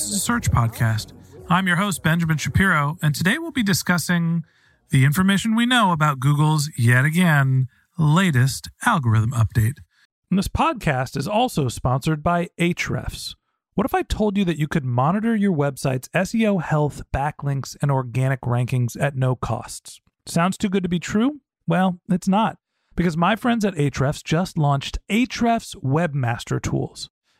Voices a Search podcast. I'm your host, Benjamin Shapiro, and today we'll be discussing the information we know about Google's yet again latest algorithm update. And this podcast is also sponsored by Ahrefs. What if I told you that you could monitor your website's SEO health, backlinks, and organic rankings at no costs? Sounds too good to be true? Well, it's not, because my friends at Ahrefs just launched Ahrefs Webmaster Tools.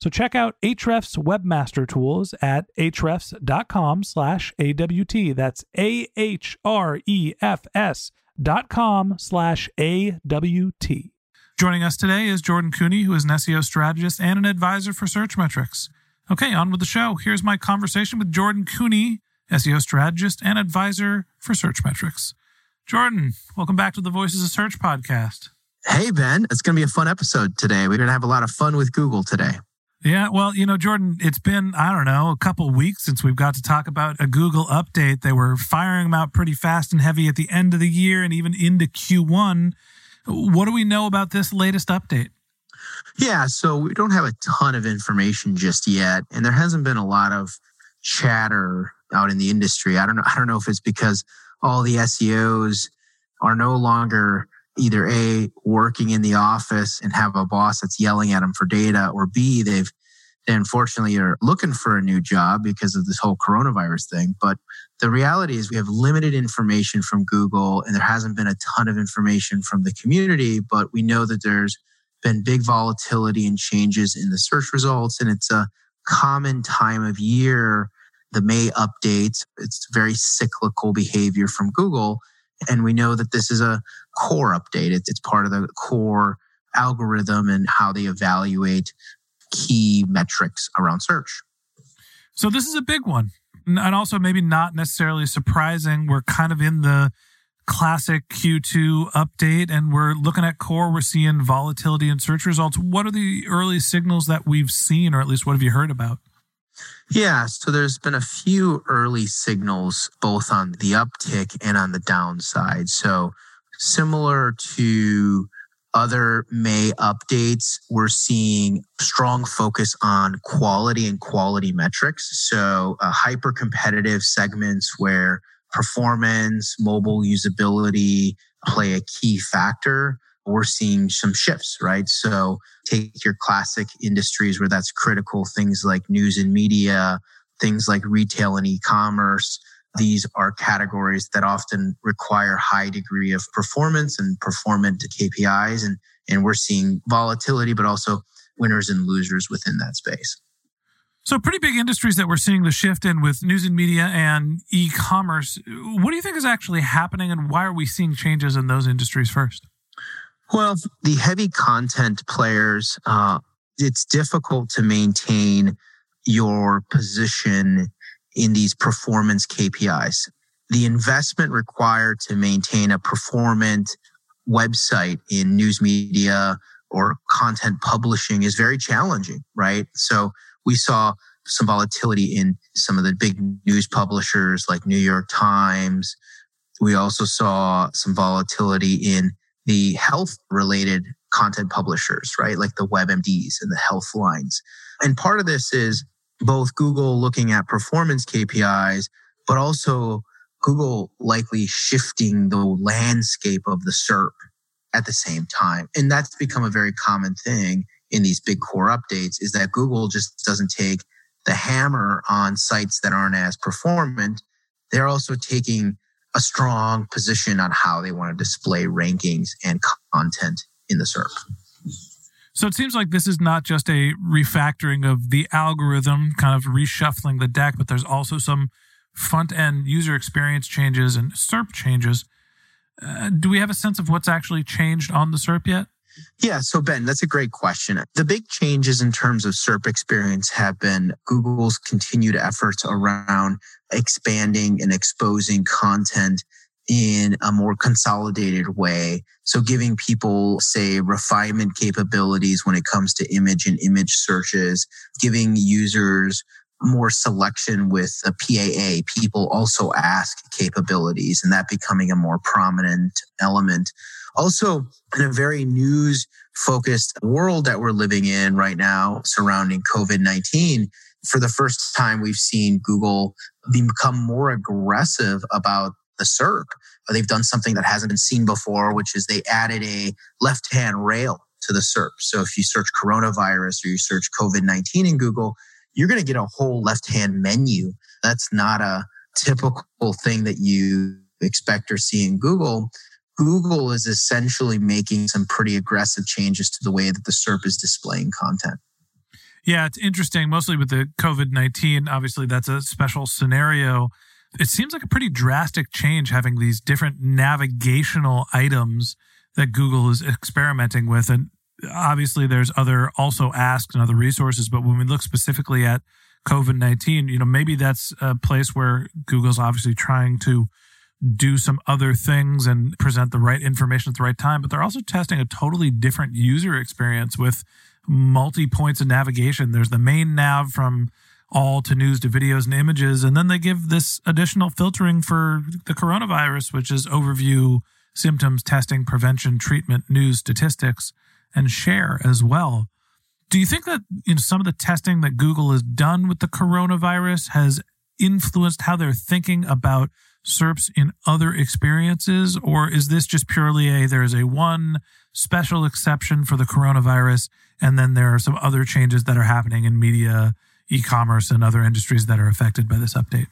So check out Ahrefs Webmaster Tools at ahrefs.com slash AWT. That's A-H-R-E-F-S dot com slash A-W-T. Joining us today is Jordan Koene, who is an SEO strategist and an advisor for Searchmetrics. Okay, on with the show. Here's my conversation with Jordan Koene, SEO strategist and advisor for Searchmetrics. Jordan, welcome back to the Voices of Search podcast. Hey, Ben, it's going to be a fun episode today. We're going to have a lot of fun with Google today. Yeah, well, you know, Jordan, it's been, I don't know, a couple weeks since we've got to talk about a Google update. They were firing them out pretty fast and heavy at the end of the year and even into Q1. What do we know about this latest update? Yeah, so we don't have a ton of information just yet, and there hasn't been a lot of chatter out in the industry. I don't know. I don't know if it's because all the SEOs are no longer either a working in the office and have a boss that's yelling at them for data, or b they've they unfortunately are looking for a new job because of this whole coronavirus thing. But the reality is we have limited information from Google, and there hasn't been a ton of information from the community. But we know that there's been big volatility and changes in the search results, and it's a common time of year. The May updates, it's very cyclical behavior from Google. And we know that this is a core update. It's, part of the core algorithm and how they evaluate key metrics around search. So this is a big one. And also maybe not necessarily surprising. We're kind of in the classic Q2 update and we're looking at core. We're seeing volatility in search results. What are the early signals that we've seen, or at least what have you heard about? Yeah, so there's been a few early signals both on the uptick and on the downside. So, similar to other May updates, we're seeing strong focus on quality and quality metrics. So, uh, hyper competitive segments where performance, mobile usability play a key factor. We're seeing some shifts, right? So, take your classic industries where that's critical, things like news and media, things like retail and e commerce. These are categories that often require high degree of performance and performant KPIs. And, and we're seeing volatility, but also winners and losers within that space. So, pretty big industries that we're seeing the shift in with news and media and e commerce. What do you think is actually happening, and why are we seeing changes in those industries first? Well, the heavy content players, uh, it's difficult to maintain your position in these performance KPIs. the investment required to maintain a performant website in news media or content publishing is very challenging, right? So we saw some volatility in some of the big news publishers like New York Times. We also saw some volatility in the health related content publishers, right? Like the WebMDs and the health lines. And part of this is both Google looking at performance KPIs, but also Google likely shifting the landscape of the SERP at the same time. And that's become a very common thing in these big core updates is that Google just doesn't take the hammer on sites that aren't as performant. They're also taking a strong position on how they want to display rankings and content in the SERP. So it seems like this is not just a refactoring of the algorithm, kind of reshuffling the deck, but there's also some front end user experience changes and SERP changes. Uh, do we have a sense of what's actually changed on the SERP yet? Yeah, so Ben, that's a great question. The big changes in terms of SERP experience have been Google's continued efforts around expanding and exposing content in a more consolidated way. So giving people, say, refinement capabilities when it comes to image and image searches, giving users more selection with a PAA, people also ask capabilities, and that becoming a more prominent element. Also, in a very news focused world that we're living in right now surrounding COVID 19, for the first time, we've seen Google become more aggressive about the SERP. They've done something that hasn't been seen before, which is they added a left hand rail to the SERP. So if you search coronavirus or you search COVID 19 in Google, you're going to get a whole left hand menu. That's not a typical thing that you expect or see in Google. Google is essentially making some pretty aggressive changes to the way that the SERP is displaying content. Yeah, it's interesting, mostly with the COVID 19. Obviously, that's a special scenario. It seems like a pretty drastic change having these different navigational items that Google is experimenting with. And obviously there's other also asks and other resources, but when we look specifically at COVID 19, you know, maybe that's a place where Google's obviously trying to do some other things and present the right information at the right time, but they're also testing a totally different user experience with multi points of navigation. There's the main nav from all to news to videos and images, and then they give this additional filtering for the coronavirus, which is overview, symptoms, testing, prevention, treatment, news, statistics and share as well. Do you think that you know some of the testing that Google has done with the coronavirus has influenced how they're thinking about SERPs in other experiences, or is this just purely a there's a one special exception for the coronavirus, and then there are some other changes that are happening in media, e-commerce, and other industries that are affected by this update?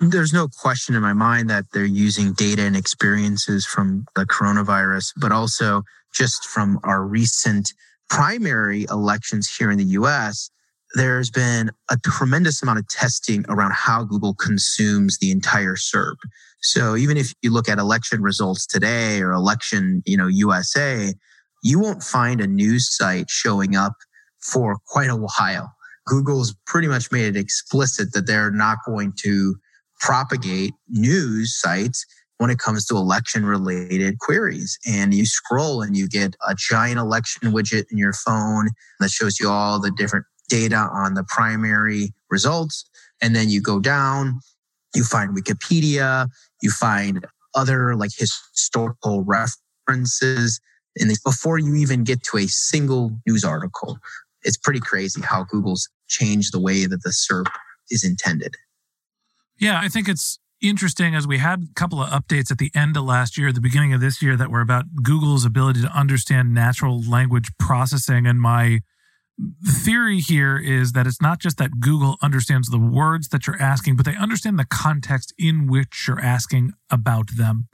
There's no question in my mind that they're using data and experiences from the coronavirus, but also just from our recent primary elections here in the US, there's been a tremendous amount of testing around how Google consumes the entire SERP. So even if you look at election results today or election, you know, USA, you won't find a news site showing up for quite a while. Google's pretty much made it explicit that they're not going to propagate news sites when it comes to election related queries. And you scroll and you get a giant election widget in your phone that shows you all the different data on the primary results. And then you go down, you find Wikipedia, you find other like historical references. And before you even get to a single news article, it's pretty crazy how Google's changed the way that the SERP is intended. Yeah, I think it's interesting as we had a couple of updates at the end of last year, the beginning of this year, that were about Google's ability to understand natural language processing. And my theory here is that it's not just that Google understands the words that you're asking, but they understand the context in which you're asking about them.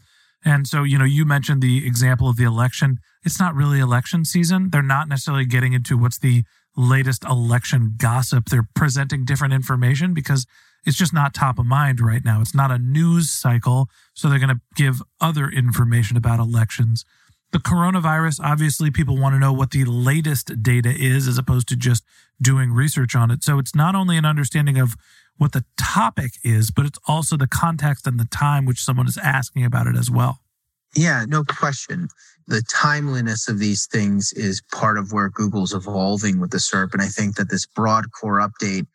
And so, you know, you mentioned the example of the election. It's not really election season. They're not necessarily getting into what's the latest election gossip. They're presenting different information because it's just not top of mind right now. It's not a news cycle. So they're going to give other information about elections. The coronavirus, obviously, people want to know what the latest data is as opposed to just doing research on it. So it's not only an understanding of what the topic is, but it's also the context and the time which someone is asking about it as well. Yeah, no question. The timeliness of these things is part of where Google's evolving with the SERP. And I think that this broad core update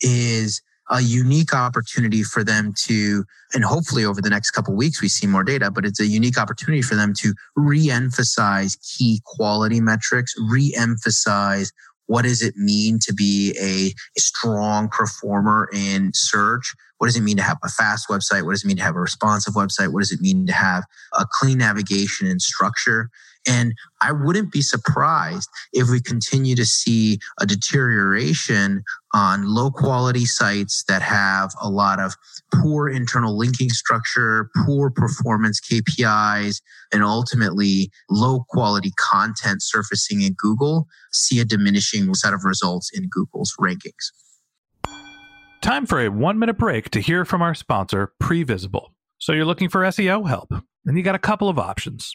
is a unique opportunity for them to, and hopefully over the next couple weeks we see more data, but it's a unique opportunity for them to re-emphasize key quality metrics, re-emphasize what does it mean to be a, strong performer in search? What does it mean to have a fast website? What does it mean to have a responsive website? What does it mean to have a clean navigation and structure? And I wouldn't be surprised if we continue to see a deterioration on low quality sites that have a lot of poor internal linking structure, poor performance KPIs, and ultimately low quality content surfacing in Google, see a diminishing set of results in Google's rankings. Time for a one minute break to hear from our sponsor, Previsible. So you're looking for SEO help, and you got a couple of options.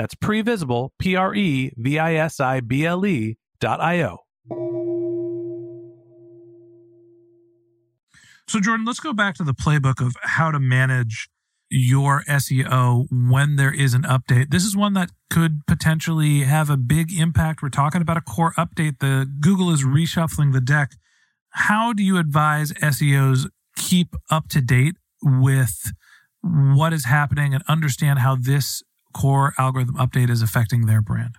that's previsible, P R E V I S I B L E dot I O. So, Jordan, let's go back to the playbook of how to manage your SEO when there is an update. This is one that could potentially have a big impact. We're talking about a core update. The Google is reshuffling the deck. How do you advise SEOs keep up to date with what is happening and understand how this core algorithm update is affecting their brand?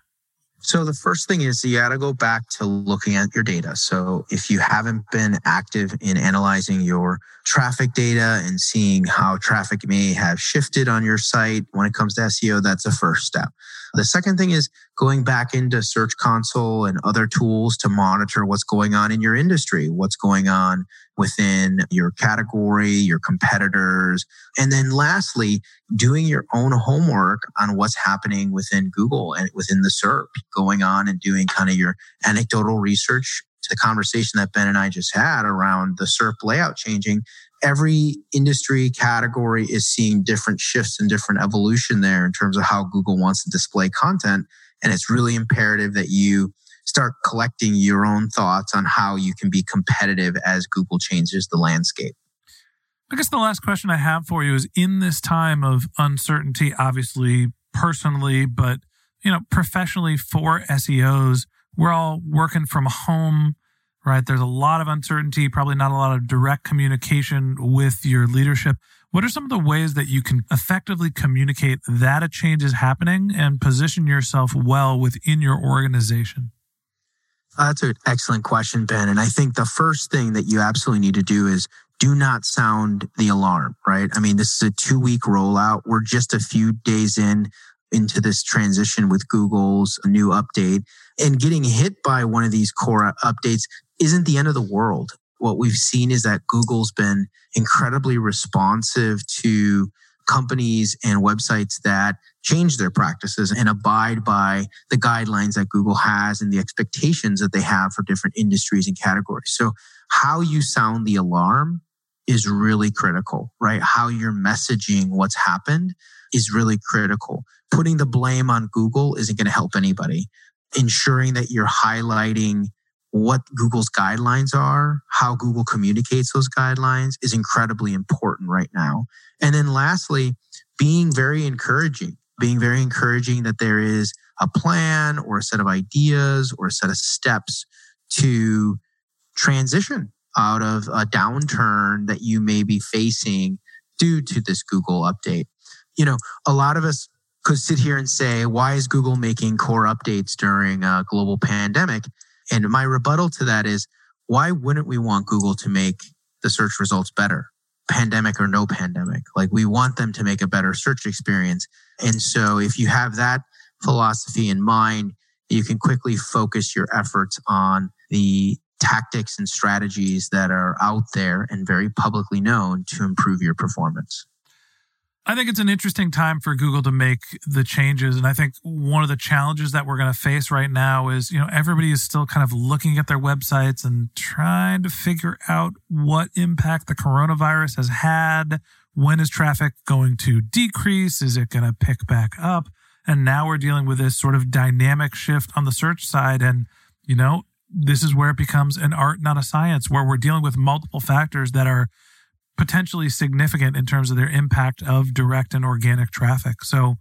So the first thing is you got to go back to looking at your data. So if you haven't been active in analyzing your traffic data and seeing how traffic may have shifted on your site when it comes to SEO, that's the first step. The second thing is going back into Search Console and other tools to monitor what's going on in your industry, what's going on within your category, your competitors. And then lastly, doing your own homework on what's happening within Google and within the SERP, going on and doing kind of your anecdotal research to the conversation that Ben and I just had around the SERP layout changing every industry category is seeing different shifts and different evolution there in terms of how Google wants to display content. And it's really imperative that you start collecting your own thoughts on how you can be competitive as Google changes the landscape. I guess the last question I have for you is in this time of uncertainty, obviously personally, but you know, professionally for SEOs, we're all working from home right? There's a lot of uncertainty, probably not a lot of direct communication with your leadership. What are some of the ways that you can effectively communicate that a change is happening and position yourself well within your organization? Uh, that's an excellent question, Ben. And I think the first thing that you absolutely need to do is do not sound the alarm, right? I mean, this is a two week rollout. We're just a few days in into this transition with Google's new update and getting hit by one of these core updates isn't the end of the world. What we've seen is that Google's been incredibly responsive to companies and websites that change their practices and abide by the guidelines that Google has and the expectations that they have for different industries and categories. So how you sound the alarm is really critical, right? How you're messaging what's happened is really critical. Putting the blame on Google isn't going to help anybody ensuring that you're highlighting what Google's guidelines are, how Google communicates those guidelines is incredibly important right now. And then lastly, being very encouraging, being very encouraging that there is a plan or a set of ideas or a set of steps to transition out of a downturn that you may be facing due to this Google update. You know, a lot of us could sit here and say, why is Google making core updates during a global pandemic? And my rebuttal to that is, why wouldn't we want Google to make the search results better? Pandemic or no pandemic. Like we want them to make a better search experience. And so if you have that philosophy in mind, you can quickly focus your efforts on the tactics and strategies that are out there and very publicly known to improve your performance. I think it's an interesting time for Google to make the changes. And I think one of the challenges that we're going to face right now is, you know, everybody is still kind of looking at their websites and trying to figure out what impact the coronavirus has had. When is traffic going to decrease? Is it going to pick back up? And now we're dealing with this sort of dynamic shift on the search side. And, you know, this is where it becomes an art, not a science, where we're dealing with multiple factors that are potentially significant in terms of their impact of direct and organic traffic. So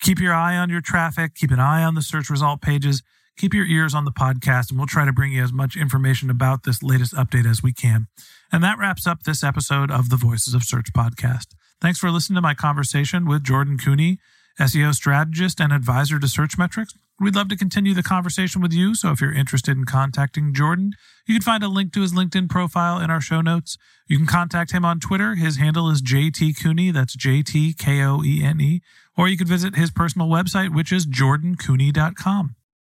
keep your eye on your traffic, keep an eye on the search result pages, keep your ears on the podcast, and we'll try to bring you as much information about this latest update as we can. And that wraps up this episode of the Voices of Search podcast. Thanks for listening to my conversation with Jordan Koene, SEO strategist and advisor to Searchmetrics. We'd love to continue the conversation with you. So if you're interested in contacting Jordan, you can find a link to his LinkedIn profile in our show notes. You can contact him on Twitter. His handle is JT Koene. That's J T K O E N E. Or you could visit his personal website, which is jordankoene.com.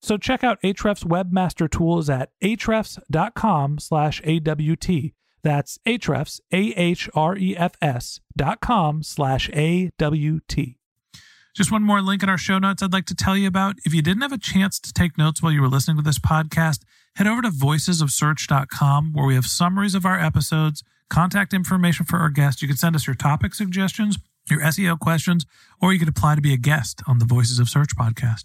So check out Ahrefs Webmaster Tools at ahrefs.com slash AWT. That's Ahrefs, A-H-R-E-F-S dot com slash A-W-T. Just one more link in our show notes I'd like to tell you about. If you didn't have a chance to take notes while you were listening to this podcast, head over to voicesofsearch.com where we have summaries of our episodes, contact information for our guests. You can send us your topic suggestions, your SEO questions, or you could apply to be a guest on the Voices of Search podcast.